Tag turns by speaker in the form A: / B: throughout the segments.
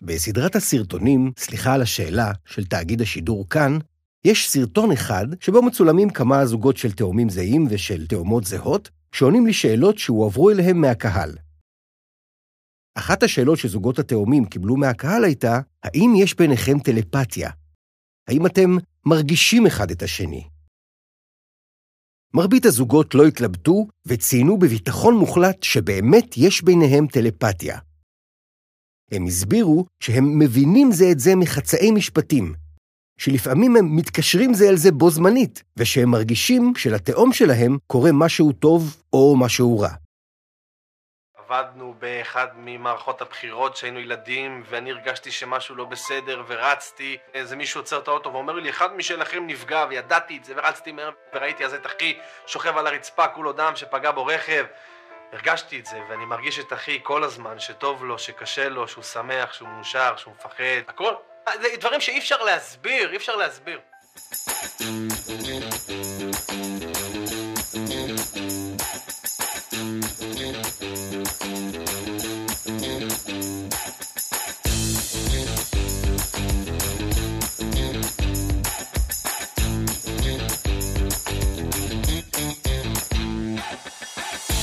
A: בסדרת הסרטונים, סליחה על השאלה, של תאגיד השידור כאן, יש סרטון אחד שבו מצולמים כמה זוגות של תאומים זהים ושל תאומות זהות, שעונים לשאלות שהועברו אליהם מהקהל. אחת השאלות שזוגות התאומים קיבלו מהקהל הייתה, האם יש ביניכם טלפתיה? האם אתם מרגישים אחד את השני? מרבית הזוגות לא התלבטו וציינו בביטחון מוחלט שבאמת יש ביניהם טלפתיה. הם הסבירו שהם מבינים זה את זה מחצאי משפטים, שלפעמים הם מתקשרים זה אל זה בו זמנית, ושהם מרגישים שלתאום שלהם קורה משהו טוב או משהו רע.
B: עבדנו באחד ממערכות הבחירות כשהיינו ילדים ואני הרגשתי שמשהו לא בסדר ורצתי איזה מישהו עוצר את האוטו ואומר לי אחד משלכם נפגע וידעתי את זה ורצתי מהר וראיתי אז את אחי שוכב על הרצפה כולו דם שפגע בו רכב הרגשתי את זה ואני מרגיש את אחי כל הזמן שטוב לו, שקשה לו, שהוא שמח, שהוא מאושר, שהוא מפחד הכל. זה דברים שאי אפשר להסביר, אי אפשר להסביר.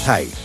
A: היי,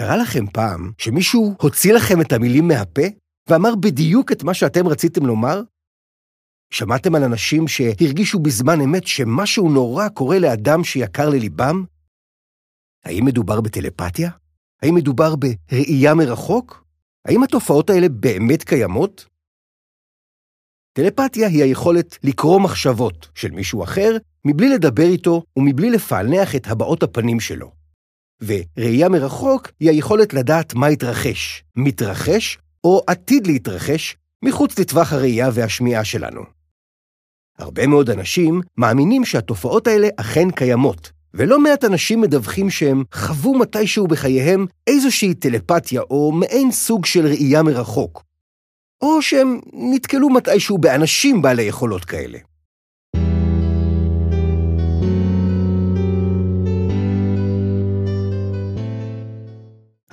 A: קרה לכם פעם שמישהו הוציא לכם את המילים מהפה ואמר בדיוק את מה שאתם רציתם לומר? שמעתם על אנשים שהרגישו בזמן אמת שמשהו נורא קורה לאדם שיקר לליבם? האם מדובר בטלפתיה? האם מדובר בראייה מרחוק? האם התופעות האלה באמת קיימות? טלפתיה היא היכולת לקרוא מחשבות של מישהו אחר מבלי לדבר איתו ומבלי לפענח את הבעות הפנים שלו. וראייה מרחוק היא היכולת לדעת מה התרחש, מתרחש או עתיד להתרחש מחוץ לטווח הראייה והשמיעה שלנו. הרבה מאוד אנשים מאמינים שהתופעות האלה אכן קיימות, ולא מעט אנשים מדווחים שהם חוו מתישהו בחייהם איזושהי טלפתיה או מעין סוג של ראייה מרחוק, או שהם נתקלו מתישהו באנשים בעלי יכולות כאלה.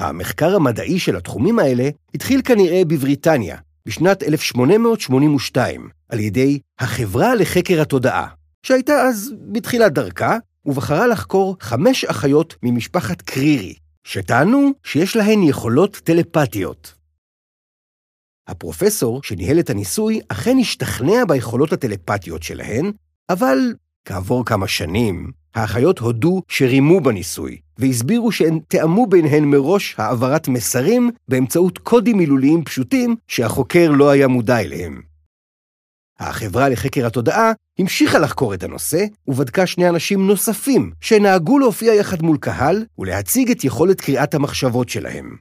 A: המחקר המדעי של התחומים האלה התחיל כנראה בבריטניה, בשנת 1882, על ידי החברה לחקר התודעה, שהייתה אז בתחילת דרכה, ובחרה לחקור חמש אחיות ממשפחת קרירי, שטענו שיש להן יכולות טלפתיות. הפרופסור שניהל את הניסוי אכן השתכנע ביכולות הטלפתיות שלהן, אבל כעבור כמה שנים, האחיות הודו שרימו בניסוי, והסבירו שהן תאמו ביניהן מראש העברת מסרים באמצעות קודים מילוליים פשוטים שהחוקר לא היה מודע אליהם. החברה לחקר התודעה המשיכה לחקור את הנושא, ובדקה שני אנשים נוספים שנהגו להופיע יחד מול קהל ולהציג את יכולת קריאת המחשבות שלהם.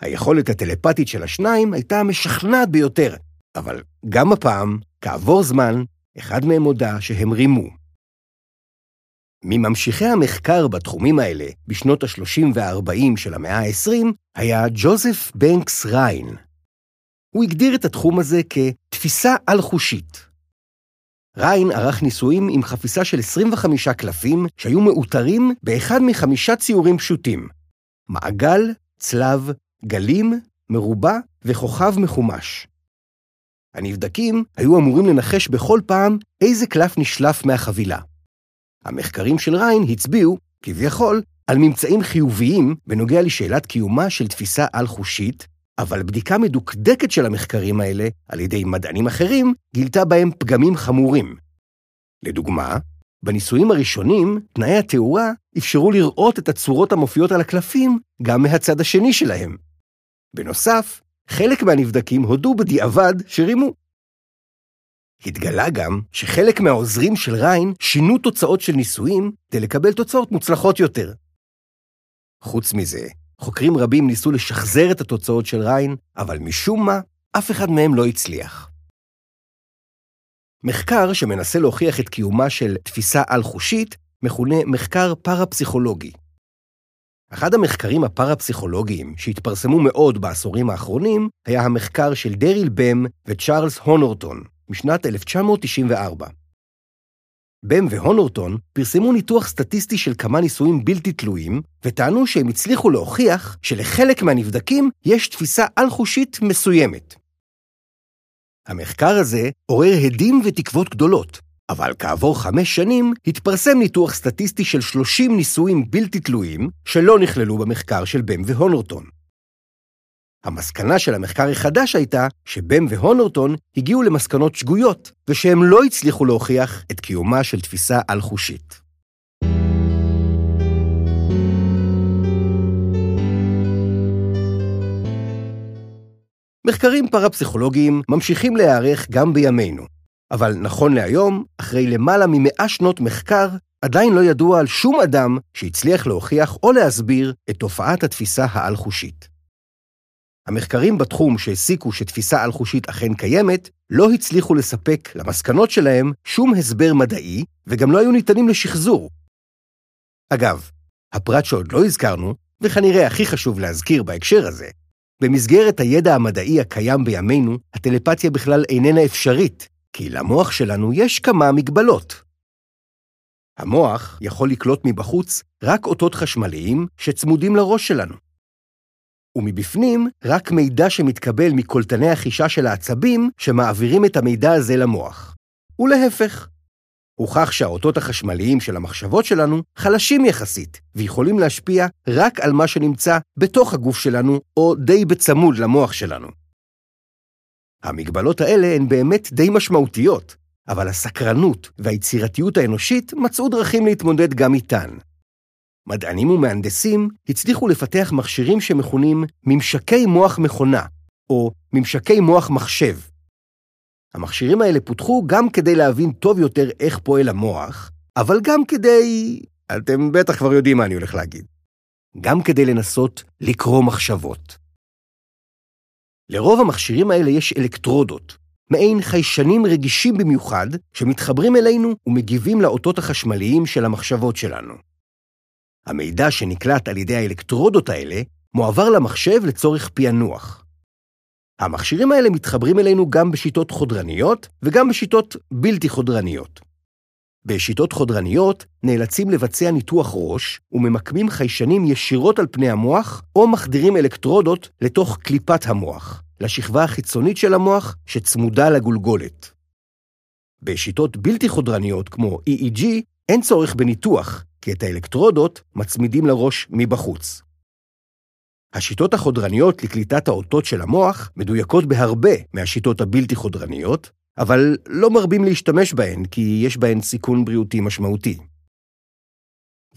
A: היכולת הטלפתית של השניים הייתה המשכנעת ביותר, אבל גם הפעם, כעבור זמן, אחד מהם הודה שהם רימו. מממשיכי המחקר בתחומים האלה בשנות ה-30 וה-40 של המאה ה-20 היה ג'וזף בנקס ריין. הוא הגדיר את התחום הזה כתפיסה על-חושית. ריין ערך ניסויים עם חפיסה של 25 קלפים שהיו מאותרים באחד מחמישה ציורים פשוטים מעגל, צלב, גלים, מרובע וכוכב מחומש. הנבדקים היו אמורים לנחש בכל פעם איזה קלף נשלף מהחבילה. המחקרים של ריין הצביעו, כביכול, על ממצאים חיוביים בנוגע לשאלת קיומה של תפיסה על-חושית, אבל בדיקה מדוקדקת של המחקרים האלה על ידי מדענים אחרים גילתה בהם פגמים חמורים. לדוגמה, בניסויים הראשונים, תנאי התאורה אפשרו לראות את הצורות המופיעות על הקלפים גם מהצד השני שלהם. בנוסף, חלק מהנבדקים הודו בדיעבד שרימו. התגלה גם שחלק מהעוזרים של ריין שינו תוצאות של ניסויים כדי לקבל תוצאות מוצלחות יותר. חוץ מזה, חוקרים רבים ניסו לשחזר את התוצאות של ריין, אבל משום מה, אף אחד מהם לא הצליח. מחקר שמנסה להוכיח את קיומה של תפיסה על-חושית מכונה מחקר פרפסיכולוגי. אחד המחקרים הפרפסיכולוגיים שהתפרסמו מאוד בעשורים האחרונים היה המחקר של דריל בם וצ'ארלס הונורטון משנת 1994. בם והונורטון פרסמו ניתוח סטטיסטי של כמה ניסויים בלתי תלויים, וטענו שהם הצליחו להוכיח שלחלק מהנבדקים יש תפיסה על-חושית מסוימת. המחקר הזה עורר הדים ותקוות גדולות, אבל כעבור חמש שנים התפרסם ניתוח סטטיסטי של 30 ניסויים בלתי תלויים שלא נכללו במחקר של בם והונורטון. המסקנה של המחקר החדש הייתה שבם והונורטון הגיעו למסקנות שגויות, ושהם לא הצליחו להוכיח את קיומה של תפיסה על-חושית. מחקרים פרפסיכולוגיים ממשיכים להיערך גם בימינו, אבל נכון להיום, אחרי למעלה ממאה שנות מחקר, עדיין לא ידוע על שום אדם שהצליח להוכיח או להסביר את תופעת התפיסה העל-חושית. המחקרים בתחום שהסיקו שתפיסה על-חושית אכן קיימת, לא הצליחו לספק למסקנות שלהם שום הסבר מדעי, וגם לא היו ניתנים לשחזור. אגב, הפרט שעוד לא הזכרנו, וכנראה הכי חשוב להזכיר בהקשר הזה, במסגרת הידע המדעי הקיים בימינו, הטלפתיה בכלל איננה אפשרית, כי למוח שלנו יש כמה מגבלות. המוח יכול לקלוט מבחוץ רק אותות חשמליים שצמודים לראש שלנו. ומבפנים, רק מידע שמתקבל מקולטני החישה של העצבים שמעבירים את המידע הזה למוח. ולהפך. הוכח שהאותות החשמליים של המחשבות שלנו חלשים יחסית, ויכולים להשפיע רק על מה שנמצא בתוך הגוף שלנו, או די בצמוד למוח שלנו. המגבלות האלה הן באמת די משמעותיות, אבל הסקרנות והיצירתיות האנושית מצאו דרכים להתמודד גם איתן. מדענים ומהנדסים הצליחו לפתח מכשירים שמכונים ממשקי מוח מכונה, או ממשקי מוח מחשב. המכשירים האלה פותחו גם כדי להבין טוב יותר איך פועל המוח, אבל גם כדי... אתם בטח כבר יודעים מה אני הולך להגיד. גם כדי לנסות לקרוא מחשבות. לרוב המכשירים האלה יש אלקטרודות, מעין חיישנים רגישים במיוחד, שמתחברים אלינו ומגיבים לאותות החשמליים של המחשבות שלנו. המידע שנקלט על ידי האלקטרודות האלה מועבר למחשב לצורך פענוח. המכשירים האלה מתחברים אלינו גם בשיטות חודרניות וגם בשיטות בלתי חודרניות. בשיטות חודרניות נאלצים לבצע ניתוח ראש וממקמים חיישנים ישירות על פני המוח או מחדירים אלקטרודות לתוך קליפת המוח, לשכבה החיצונית של המוח שצמודה לגולגולת. בשיטות בלתי חודרניות כמו EEG אין צורך בניתוח, כי את האלקטרודות מצמידים לראש מבחוץ. השיטות החודרניות לקליטת האותות של המוח מדויקות בהרבה מהשיטות הבלתי חודרניות, אבל לא מרבים להשתמש בהן כי יש בהן סיכון בריאותי משמעותי.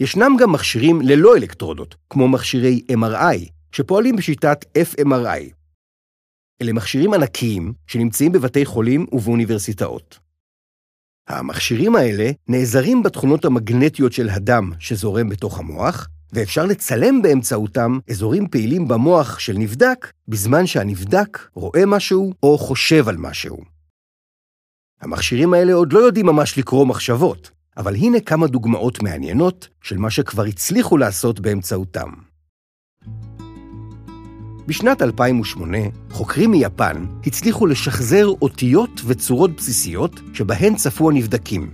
A: ישנם גם מכשירים ללא אלקטרודות, כמו מכשירי MRI, שפועלים בשיטת FMRI. אלה מכשירים ענקיים שנמצאים בבתי חולים ובאוניברסיטאות. המכשירים האלה נעזרים בתכונות המגנטיות של הדם שזורם בתוך המוח, ואפשר לצלם באמצעותם אזורים פעילים במוח של נבדק, בזמן שהנבדק רואה משהו או חושב על משהו. המכשירים האלה עוד לא יודעים ממש לקרוא מחשבות, אבל הנה כמה דוגמאות מעניינות של מה שכבר הצליחו לעשות באמצעותם. בשנת 2008, חוקרים מיפן הצליחו לשחזר אותיות וצורות בסיסיות שבהן צפו הנבדקים.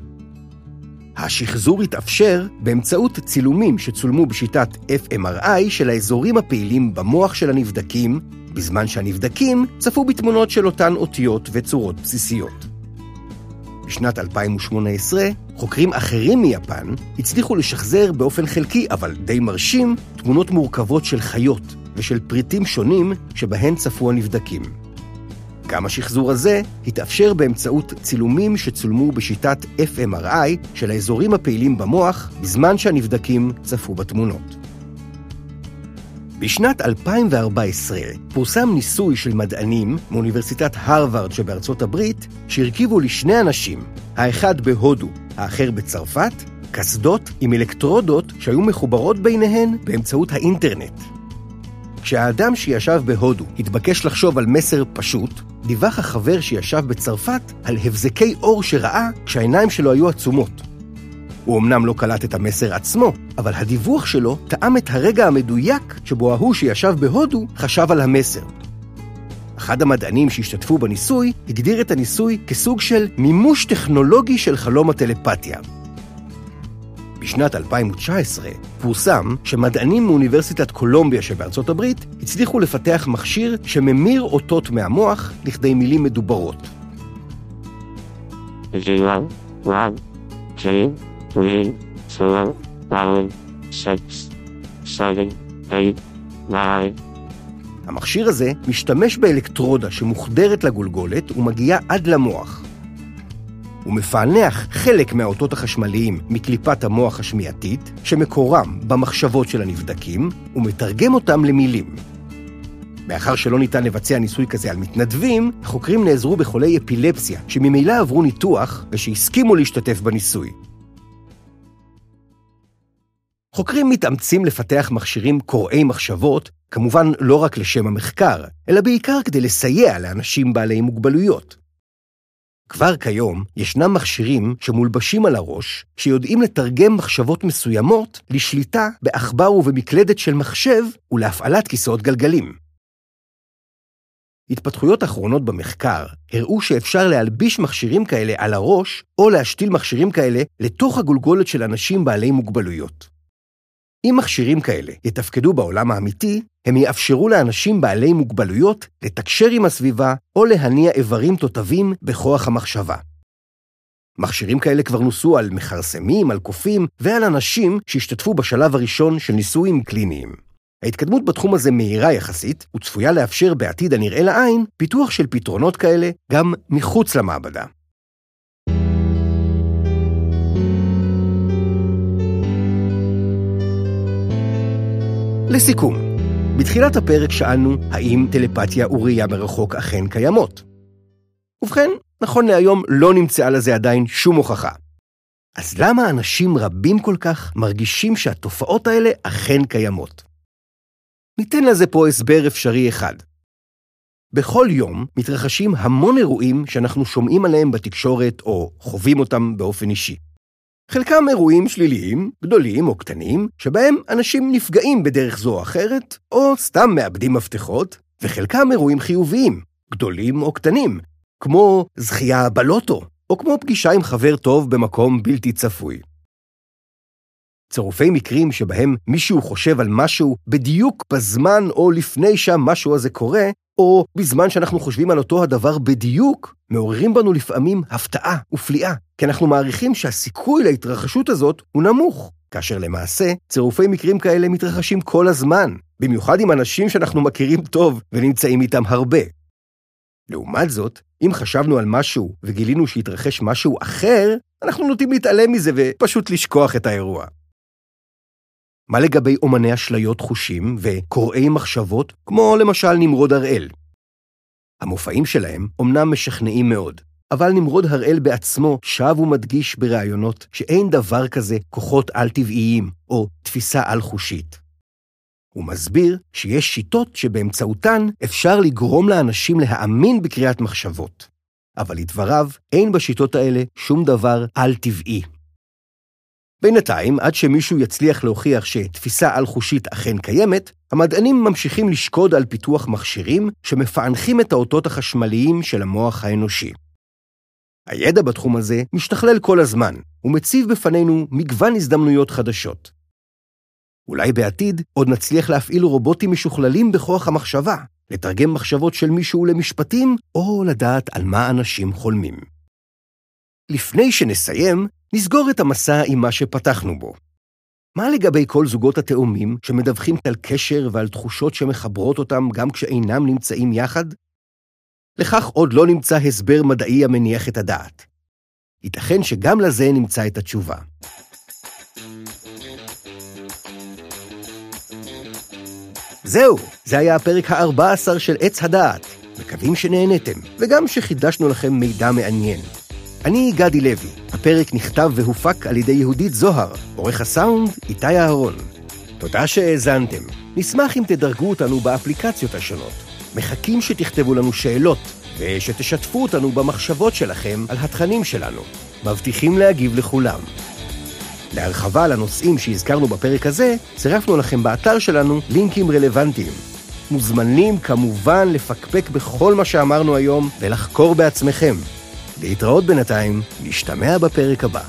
A: השחזור התאפשר באמצעות צילומים שצולמו בשיטת FMRI של האזורים הפעילים במוח של הנבדקים, בזמן שהנבדקים צפו בתמונות של אותן אותיות וצורות בסיסיות. בשנת 2018, חוקרים אחרים מיפן הצליחו לשחזר באופן חלקי, אבל די מרשים, תמונות מורכבות של חיות ושל פריטים שונים שבהן צפו הנבדקים. גם השחזור הזה התאפשר באמצעות צילומים שצולמו בשיטת FMRI של האזורים הפעילים במוח בזמן שהנבדקים צפו בתמונות. בשנת 2014 פורסם ניסוי של מדענים מאוניברסיטת הרווארד שבארצות הברית, שהרכיבו לשני אנשים, האחד בהודו, האחר בצרפת, קסדות עם אלקטרודות שהיו מחוברות ביניהן באמצעות האינטרנט. כשהאדם שישב בהודו התבקש לחשוב על מסר פשוט, דיווח החבר שישב בצרפת על הבזקי אור שראה כשהעיניים שלו היו עצומות. הוא אמנם לא קלט את המסר עצמו, אבל הדיווח שלו טעם את הרגע המדויק שבו ההוא שישב בהודו חשב על המסר. אחד המדענים שהשתתפו בניסוי הגדיר את הניסוי כסוג של מימוש טכנולוגי של חלום הטלפתיה. בשנת 2019 פורסם שמדענים מאוניברסיטת קולומביה שבארצות הברית הצליחו לפתח מכשיר שממיר אותות מהמוח לכדי מילים מדוברות. המכשיר הזה משתמש באלקטרודה שמוחדרת לגולגולת ומגיעה עד למוח. הוא מפענח חלק מהאותות החשמליים מקליפת המוח השמיעתית, שמקורם במחשבות של הנבדקים, ומתרגם אותם למילים. מאחר שלא ניתן לבצע ניסוי כזה על מתנדבים, החוקרים נעזרו בחולי אפילפסיה, שממילא עברו ניתוח ושהסכימו להשתתף בניסוי. חוקרים מתאמצים לפתח מכשירים קוראי מחשבות, כמובן לא רק לשם המחקר, אלא בעיקר כדי לסייע לאנשים בעלי מוגבלויות. כבר כיום ישנם מכשירים שמולבשים על הראש, שיודעים לתרגם מחשבות מסוימות לשליטה בעכבר ובמקלדת של מחשב ולהפעלת כיסאות גלגלים. התפתחויות אחרונות במחקר הראו שאפשר להלביש מכשירים כאלה על הראש, או להשתיל מכשירים כאלה לתוך הגולגולת של אנשים בעלי מוגבלויות. אם מכשירים כאלה יתפקדו בעולם האמיתי, הם יאפשרו לאנשים בעלי מוגבלויות לתקשר עם הסביבה או להניע איברים תותבים בכוח המחשבה. מכשירים כאלה כבר נוסו על מכרסמים, על קופים ועל אנשים שהשתתפו בשלב הראשון של ניסויים קליניים. ההתקדמות בתחום הזה מהירה יחסית, וצפויה לאפשר בעתיד הנראה לעין פיתוח של פתרונות כאלה גם מחוץ למעבדה. לסיכום, בתחילת הפרק שאלנו האם טלפתיה וראייה מרחוק אכן קיימות. ובכן, נכון להיום לא נמצאה לזה עדיין שום הוכחה. אז למה אנשים רבים כל כך מרגישים שהתופעות האלה אכן קיימות? ניתן לזה פה הסבר אפשרי אחד. בכל יום מתרחשים המון אירועים שאנחנו שומעים עליהם בתקשורת או חווים אותם באופן אישי. חלקם אירועים שליליים, גדולים או קטנים, שבהם אנשים נפגעים בדרך זו או אחרת, או סתם מאבדים מפתחות, וחלקם אירועים חיוביים, גדולים או קטנים, כמו זכייה בלוטו, או כמו פגישה עם חבר טוב במקום בלתי צפוי. צירופי מקרים שבהם מישהו חושב על משהו בדיוק בזמן או לפני שהמשהו הזה קורה, או בזמן שאנחנו חושבים על אותו הדבר בדיוק, מעוררים בנו לפעמים הפתעה ופליאה, כי אנחנו מעריכים שהסיכוי להתרחשות הזאת הוא נמוך, כאשר למעשה צירופי מקרים כאלה מתרחשים כל הזמן, במיוחד עם אנשים שאנחנו מכירים טוב ונמצאים איתם הרבה. לעומת זאת, אם חשבנו על משהו וגילינו שהתרחש משהו אחר, אנחנו נוטים להתעלם מזה ופשוט לשכוח את האירוע. מה לגבי אומני אשליות חושים וקוראי מחשבות, כמו למשל נמרוד הראל? המופעים שלהם אומנם משכנעים מאוד, אבל נמרוד הראל בעצמו שב ומדגיש בראיונות שאין דבר כזה כוחות על-טבעיים או תפיסה על-חושית. הוא מסביר שיש שיטות שבאמצעותן אפשר לגרום לאנשים להאמין בקריאת מחשבות. אבל לדבריו, אין בשיטות האלה שום דבר על-טבעי. בינתיים, עד שמישהו יצליח להוכיח שתפיסה על-חושית אכן קיימת, המדענים ממשיכים לשקוד על פיתוח מכשירים שמפענחים את האותות החשמליים של המוח האנושי. הידע בתחום הזה משתכלל כל הזמן, ומציב בפנינו מגוון הזדמנויות חדשות. אולי בעתיד עוד נצליח להפעיל רובוטים משוכללים בכוח המחשבה, לתרגם מחשבות של מישהו למשפטים, או לדעת על מה אנשים חולמים. לפני שנסיים, נסגור את המסע עם מה שפתחנו בו. מה לגבי כל זוגות התאומים שמדווחים על קשר ועל תחושות שמחברות אותם גם כשאינם נמצאים יחד? לכך עוד לא נמצא הסבר מדעי המניח את הדעת. ייתכן שגם לזה נמצא את התשובה. זהו, זה היה הפרק ה-14 של עץ הדעת. מקווים שנהנתם, וגם שחידשנו לכם מידע מעניין. אני גדי לוי, הפרק נכתב והופק על ידי יהודית זוהר, עורך הסאונד איתי אהרון. תודה שהאזנתם. נשמח אם תדרגו אותנו באפליקציות השונות. מחכים שתכתבו לנו שאלות, ושתשתפו אותנו במחשבות שלכם על התכנים שלנו. מבטיחים להגיב לכולם. להרחבה על הנושאים שהזכרנו בפרק הזה, צירפנו לכם באתר שלנו לינקים רלוונטיים. מוזמנים כמובן לפקפק בכל מה שאמרנו היום ולחקור בעצמכם. להתראות בינתיים, נשתמע בפרק הבא.